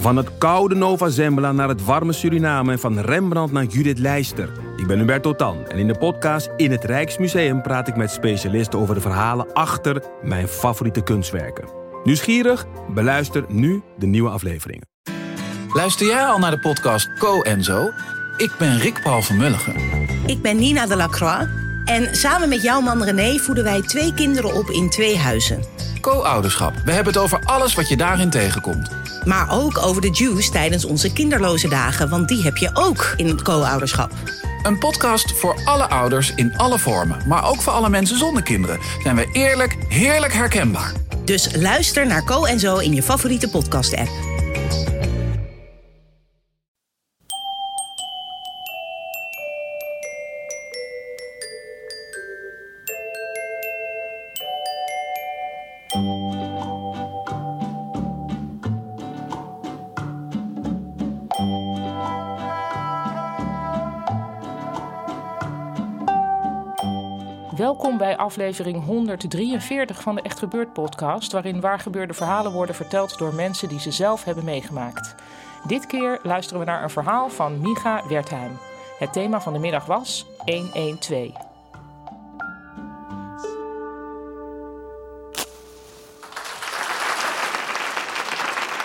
Van het koude Nova Zembla naar het warme Suriname en van Rembrandt naar Judith Leister. Ik ben Hubert Totan en in de podcast In het Rijksmuseum praat ik met specialisten over de verhalen achter mijn favoriete kunstwerken. Nieuwsgierig? Beluister nu de nieuwe afleveringen. Luister jij al naar de podcast Co en Zo? Ik ben Rick Paul van Mulligen. Ik ben Nina de Lacroix. En samen met jouw man René voeden wij twee kinderen op in twee huizen. Co-ouderschap. We hebben het over alles wat je daarin tegenkomt. Maar ook over de juice tijdens onze kinderloze dagen, want die heb je ook in het co-ouderschap. Een podcast voor alle ouders in alle vormen, maar ook voor alle mensen zonder kinderen. Zijn we eerlijk, heerlijk herkenbaar. Dus luister naar Co en Zo in je favoriete podcast-app. Welkom bij aflevering 143 van de Echt Gebeurd podcast, waarin waargebeurde verhalen worden verteld door mensen die ze zelf hebben meegemaakt. Dit keer luisteren we naar een verhaal van Micha Wertheim. Het thema van de middag was 112.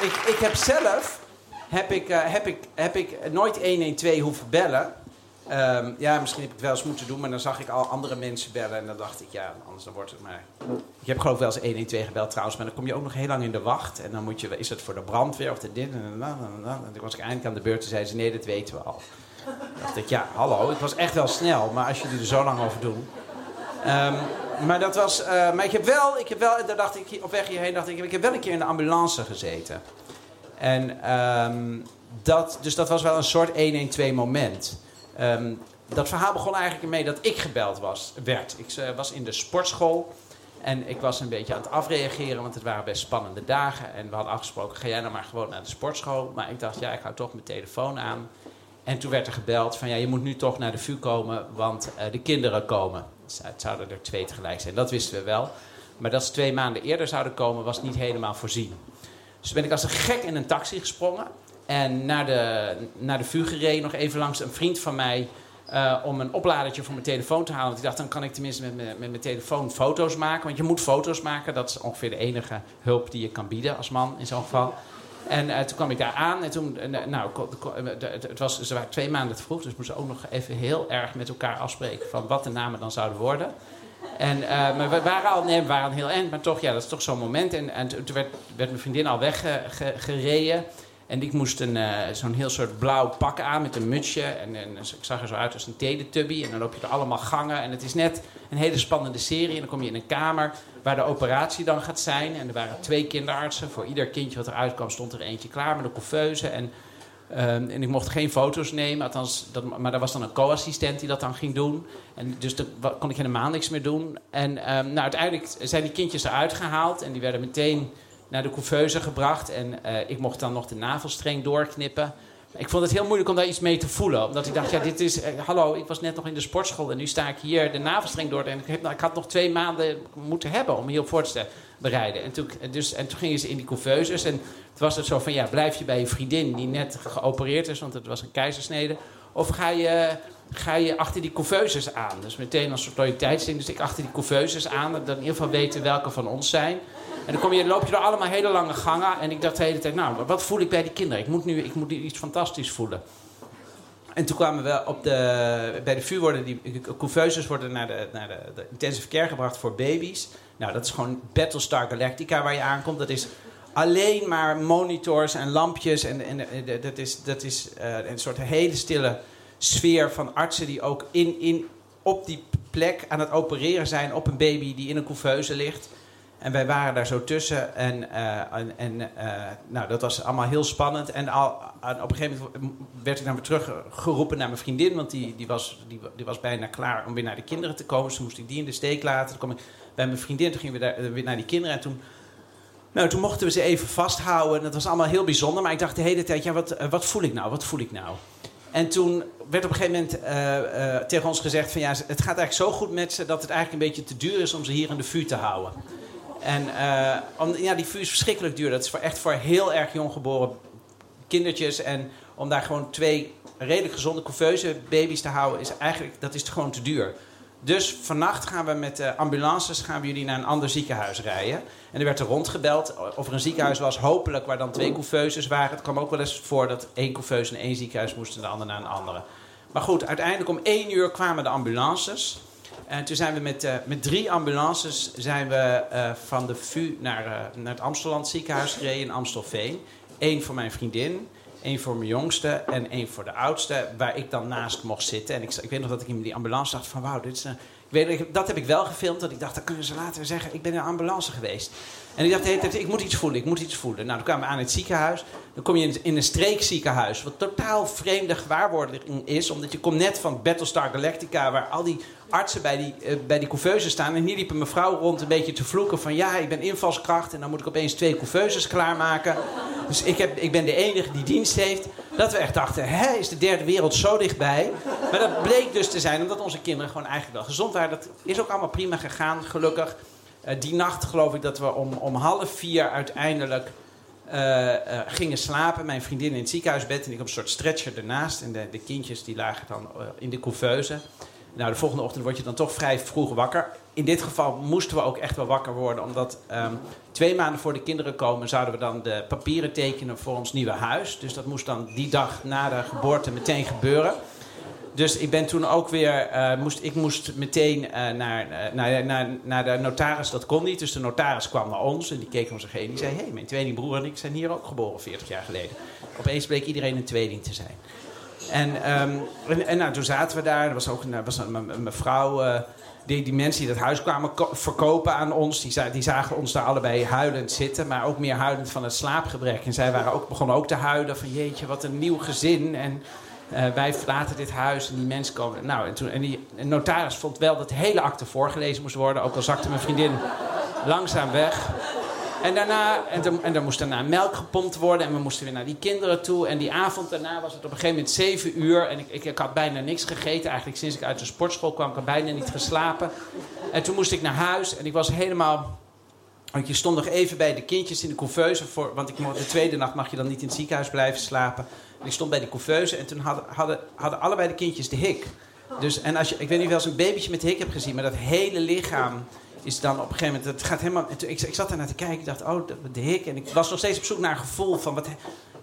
Ik, ik heb zelf heb ik, eh, heb ik, heb ik nooit 112 hoeven bellen. Ehm, ja, misschien heb ik het wel eens moeten doen, maar dan zag ik al andere mensen bellen. En dan dacht ik, ja, anders dan wordt het maar... Ik heb geloof wel eens 112 gebeld trouwens, maar dan kom je ook nog heel lang in de wacht. En dan moet je, is het voor de brandweer of de dit en dan, en dan. En toen was ik eindelijk aan de beurt en zei ze, nee, dat weten we al. Dan dacht ik, ja, hallo, ik was echt wel snel, maar als jullie er zo lang over doen... Ehm, maar dat was, eh, maar ik heb wel, ik heb wel, daar dacht ik, op weg hierheen dacht ik, ik heb wel een keer in de ambulance gezeten. En ehm, dat, dus dat was wel een soort 112 moment. Ehm, dat verhaal begon eigenlijk ermee dat ik gebeld was, werd. Ik uh, was in de sportschool en ik was een beetje aan het afreageren, want het waren best spannende dagen. En we hadden afgesproken, ga jij nou maar gewoon naar de sportschool. Maar ik dacht, ja, ik hou toch mijn telefoon aan. En toen werd er gebeld van, ja, je moet nu toch naar de VU komen, want uh, de kinderen komen. Het zouden er twee tegelijk zijn, dat wisten we wel. Maar dat ze twee maanden eerder zouden komen, was niet helemaal voorzien. Dus ben ik als een gek in een taxi gesprongen. En naar de, naar de nog even langs een vriend van mij. Uh, om een opladertje voor mijn telefoon te halen. Want ik dacht, dan kan ik tenminste met, met, met mijn telefoon foto's maken. Want je moet foto's maken. Dat is ongeveer de enige hulp die je kan bieden als man in zo'n geval. En uh, toen kwam ik daar aan. En toen, uh, nou, het was, ze waren twee maanden te vroeg. Dus we moesten ook nog even heel erg met elkaar afspreken. van wat de namen dan zouden worden. En, maar we waren al, nee, we waren heel eind, maar toch, ja, dat is toch zo'n moment. En, en toen werd, werd mijn vriendin al weggereden. En ik moest een, uh, zo'n heel soort blauw pak aan met een mutsje. En, en, ik zag er zo uit als een teletubby. En dan loop je er allemaal gangen. En het is net een hele spannende serie. En dan kom je in een kamer waar de operatie dan gaat zijn. En er waren twee kinderartsen. Voor ieder kindje wat eruit kwam stond er eentje klaar met een couveuse. En, uh, en ik mocht geen foto's nemen. Althans, dat, maar er was dan een co-assistent die dat dan ging doen. En dus dan kon ik helemaal niks meer doen. En um, nou, uiteindelijk zijn die kindjes eruit gehaald. En die werden meteen naar de couveuse gebracht. En uh, ik mocht dan nog de navelstreng doorknippen. Ik vond het heel moeilijk om daar iets mee te voelen. Omdat ik dacht, ja, dit is... Uh, hallo, ik was net nog in de sportschool en nu sta ik hier de navelstreng door. En ik, heb, ik had nog twee maanden moeten hebben om hierop voor te bereiden. En toen, dus, en toen gingen ze in die couveuses. En toen was het zo van, ja, blijf je bij je vriendin die net geopereerd is. Want het was een keizersnede. Of ga je, ga je achter die couveuses aan. Dus meteen als soort loyaliteitsding. Dus ik achter die couveuses aan. Dat in ieder geval weten welke van ons zijn. En dan kom je, loop je door allemaal hele lange gangen. En ik dacht de hele tijd, nou, wat voel ik bij die kinderen? Ik moet nu, ik moet nu iets fantastisch voelen. En toen kwamen we op de, bij de VU worden die couveuses worden naar, de, naar de, intensive care gebracht voor baby's. Nou, dat is gewoon Battlestar Galactica waar je aankomt. Dat is alleen maar monitors en lampjes. En, en, dat is, dat is uh, een soort hele stille sfeer van artsen die ook in, in, op die plek aan het opereren zijn op een baby die in een couveuse ligt. En wij waren daar zo tussen. En, uh, en, uh, nou, dat was allemaal heel spannend. En al, op een gegeven moment werd ik dan weer teruggeroepen naar mijn vriendin. Want die, die, was, die, was bijna klaar om weer naar de kinderen te komen. Dus toen moest ik die in de steek laten. Toen kwam ik bij mijn vriendin. Toen gingen we daar, weer naar die kinderen. En toen, nou, toen mochten we ze even vasthouden. En dat was allemaal heel bijzonder. Maar ik dacht de hele tijd, ja, wat, wat voel ik nou? Wat voel ik nou? En toen werd op een gegeven moment tegen ons gezegd van ja, het gaat eigenlijk zo goed met ze dat het eigenlijk een beetje te duur is om ze hier in de vuur te houden. En uh, om, ja, die vuur is verschrikkelijk duur. Dat is voor echt voor heel erg jonggeboren kindertjes. En om daar gewoon twee redelijk gezonde couveuse baby's te houden, is eigenlijk dat is gewoon te duur. Dus vannacht gaan we met de ambulances gaan we jullie naar een ander ziekenhuis rijden. En er werd er rondgebeld of er een ziekenhuis was, hopelijk waar dan twee couveuses waren. Het kwam ook wel eens voor dat één couveuse naar één ziekenhuis moest en de ander naar een andere. Maar goed, uiteindelijk om één uur kwamen de ambulances. En toen zijn we met, uh, met drie ambulances zijn we, uh, van de VU naar, uh, naar het Amsterdam ziekenhuis gereden in Amstelveen. Eén voor mijn vriendin, één voor mijn jongste en één voor de oudste, waar ik dan naast mocht zitten. En ik, ik weet nog dat ik in die ambulance dacht van wauw, dit is een... Dat heb ik wel gefilmd, dat ik dacht, dan kunnen ze later zeggen, ik ben in een ambulance geweest. En ik dacht, ik moet iets voelen, ik moet iets voelen. Nou, dan kwamen we aan het ziekenhuis. Dan kom je in een streekziekenhuis, wat totaal vreemde gewaarwording is. Omdat je komt net van Battlestar Galactica, waar al die artsen bij die, uh, bij die couveuses staan. En hier liep een mevrouw rond een beetje te vloeken van... ja, ik ben invalskracht en dan moet ik opeens twee couveuses klaarmaken. Dus ik, heb, ik ben de enige die dienst heeft. Dat we echt dachten, hè, is de derde wereld zo dichtbij? Maar dat bleek dus te zijn omdat onze kinderen gewoon eigenlijk wel gezond waren. Dat is ook allemaal prima gegaan, gelukkig. Uh, die nacht geloof ik dat we om, om half vier uiteindelijk... Uh, uh, gingen slapen. Mijn vriendin in het ziekenhuisbed en ik op een soort stretcher ernaast. En de, de kindjes die lagen dan in de couveuse. Nou, de volgende ochtend word je dan toch vrij vroeg wakker. In dit geval moesten we ook echt wel wakker worden, omdat um, twee maanden voor de kinderen komen zouden we dan de papieren tekenen voor ons nieuwe huis. Dus dat moest dan die dag na de geboorte meteen gebeuren. Dus ik ben toen ook weer, uh, moest, ik moest meteen uh, naar, uh, naar, naar, naar de notaris, dat kon niet. Dus de notaris kwam naar ons en die keek om zich heen. Die zei, hé, hey, mijn tweelingbroer en ik zijn hier ook geboren 40 jaar geleden. Opeens bleek iedereen een tweeling te zijn. En, um, en, en nou, toen zaten we daar. Er was ook een, was een, mevrouw. Uh, die, die mensen die dat huis kwamen verkopen aan ons. Die, die, zagen ons daar allebei huilend zitten. Maar ook meer huilend van het slaapgebrek. En zij waren ook, begonnen ook te huilen. Van jeetje, wat een nieuw gezin. En uh, wij verlaten dit huis. En die mensen komen. Nou, en, toen, en die notaris vond wel dat de hele akte voorgelezen moest worden. Ook al zakte mijn vriendin langzaam weg. En daarna, en, er, en er moest daarna melk gepompt worden. En we moesten weer naar die kinderen toe. En die avond daarna was het op een gegeven moment zeven uur. En ik, ik, ik had bijna niks gegeten. Eigenlijk sinds ik uit de sportschool kwam, ik had bijna niet geslapen. En toen moest ik naar huis. En ik was helemaal... Want je stond nog even bij de kindjes in de couveuse. Voor, want ik, de tweede nacht mag je dan niet in het ziekenhuis blijven slapen. En ik stond bij de couveuse. En toen hadden, hadden, hadden allebei de kindjes de hik. Dus, en als je, ik weet niet of je wel eens een babytje met hik hebt gezien. Maar dat hele lichaam is dan op een gegeven moment, het gaat helemaal. Ik, ik zat daar naar te kijken, ik dacht, oh, de, de hik. En ik was nog steeds op zoek naar een gevoel van wat.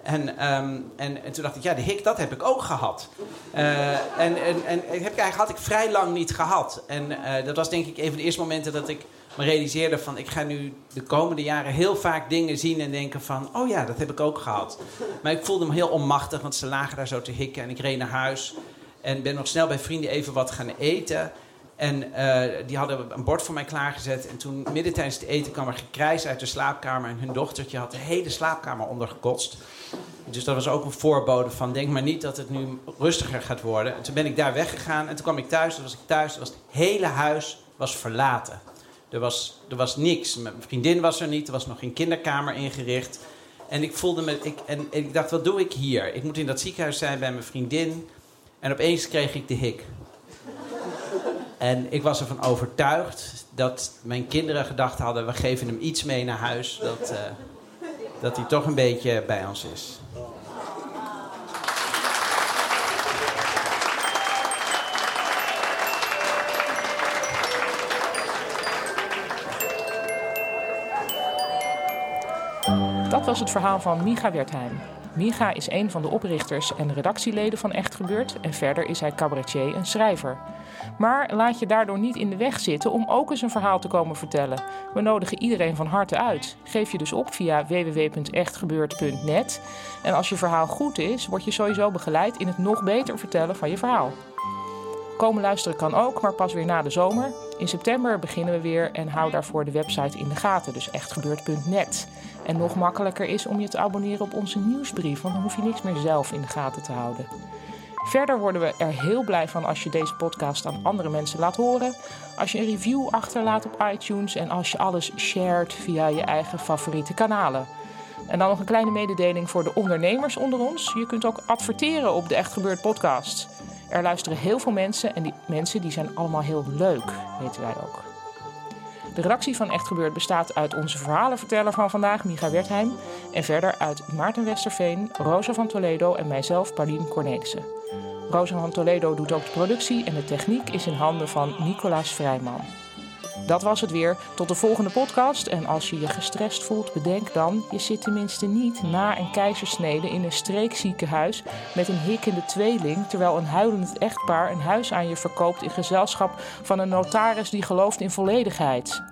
En, um, en, en toen dacht ik, ja, de hik, dat heb ik ook gehad. Uh, en en, en heb eigenlijk had ik vrij lang niet gehad. En uh, dat was denk ik een van de eerste momenten dat ik me realiseerde van... ik ga nu de komende jaren heel vaak dingen zien en denken van... oh ja, dat heb ik ook gehad. Maar ik voelde me heel onmachtig, want ze lagen daar zo te hikken. En ik reed naar huis en ben nog snel bij vrienden even wat gaan eten... En uh, die hadden een bord voor mij klaargezet. En toen, midden tijdens het eten, kwam er gekrijs uit de slaapkamer. En hun dochtertje had de hele slaapkamer ondergekotst. Dus dat was ook een voorbode van... denk maar niet dat het nu rustiger gaat worden. En toen ben ik daar weggegaan. En toen kwam ik thuis. Toen was ik thuis. Was het hele huis was verlaten. Er was, er was niks. Mijn vriendin was er niet. Er was nog geen kinderkamer ingericht. En ik voelde me... Ik, en ik dacht, wat doe ik hier? Ik moet in dat ziekenhuis zijn bij mijn vriendin. En opeens kreeg ik de hik. En ik was ervan overtuigd dat mijn kinderen gedacht hadden: we geven hem iets mee naar huis, dat, uh, dat hij toch een beetje bij ons is. Dat was het verhaal van Micha Wertheim. Micha is een van de oprichters en redactieleden van Echt Gebeurd en verder is hij cabaretier en schrijver. Maar laat je daardoor niet in de weg zitten om ook eens een verhaal te komen vertellen. We nodigen iedereen van harte uit. Geef je dus op via www.echtgebeurd.net. En als je verhaal goed is, word je sowieso begeleid in het nog beter vertellen van je verhaal. Komen luisteren kan ook, maar pas weer na de zomer. In september beginnen we weer en hou daarvoor de website in de gaten, dus echtgebeurd.net. En nog makkelijker is om je te abonneren op onze nieuwsbrief, want dan hoef je niks meer zelf in de gaten te houden. Verder worden we er heel blij van als je deze podcast aan andere mensen laat horen. Als je een review achterlaat op iTunes en als je alles shared via je eigen favoriete kanalen. En dan nog een kleine mededeling voor de ondernemers onder ons. Je kunt ook adverteren op de Echt Gebeurd podcast. Er luisteren heel veel mensen en die mensen die zijn allemaal heel leuk, weten wij ook. De redactie van Echt Gebeurd bestaat uit onze verhalenverteller van vandaag, Micha Wertheim. En verder uit Maarten Westerveen, Rosa van Toledo en mijzelf, Paulien Cornelissen. Rosa van Toledo doet ook de productie en de techniek is in handen van Nicolaas Vrijman. Dat was het weer. Tot de volgende podcast. En als je je gestrest voelt, bedenk dan: je zit tenminste niet na een keizersnede in een streekziekenhuis met een hikkende tweeling, terwijl een huilend echtpaar een huis aan je verkoopt in gezelschap van een notaris die gelooft in volledigheid.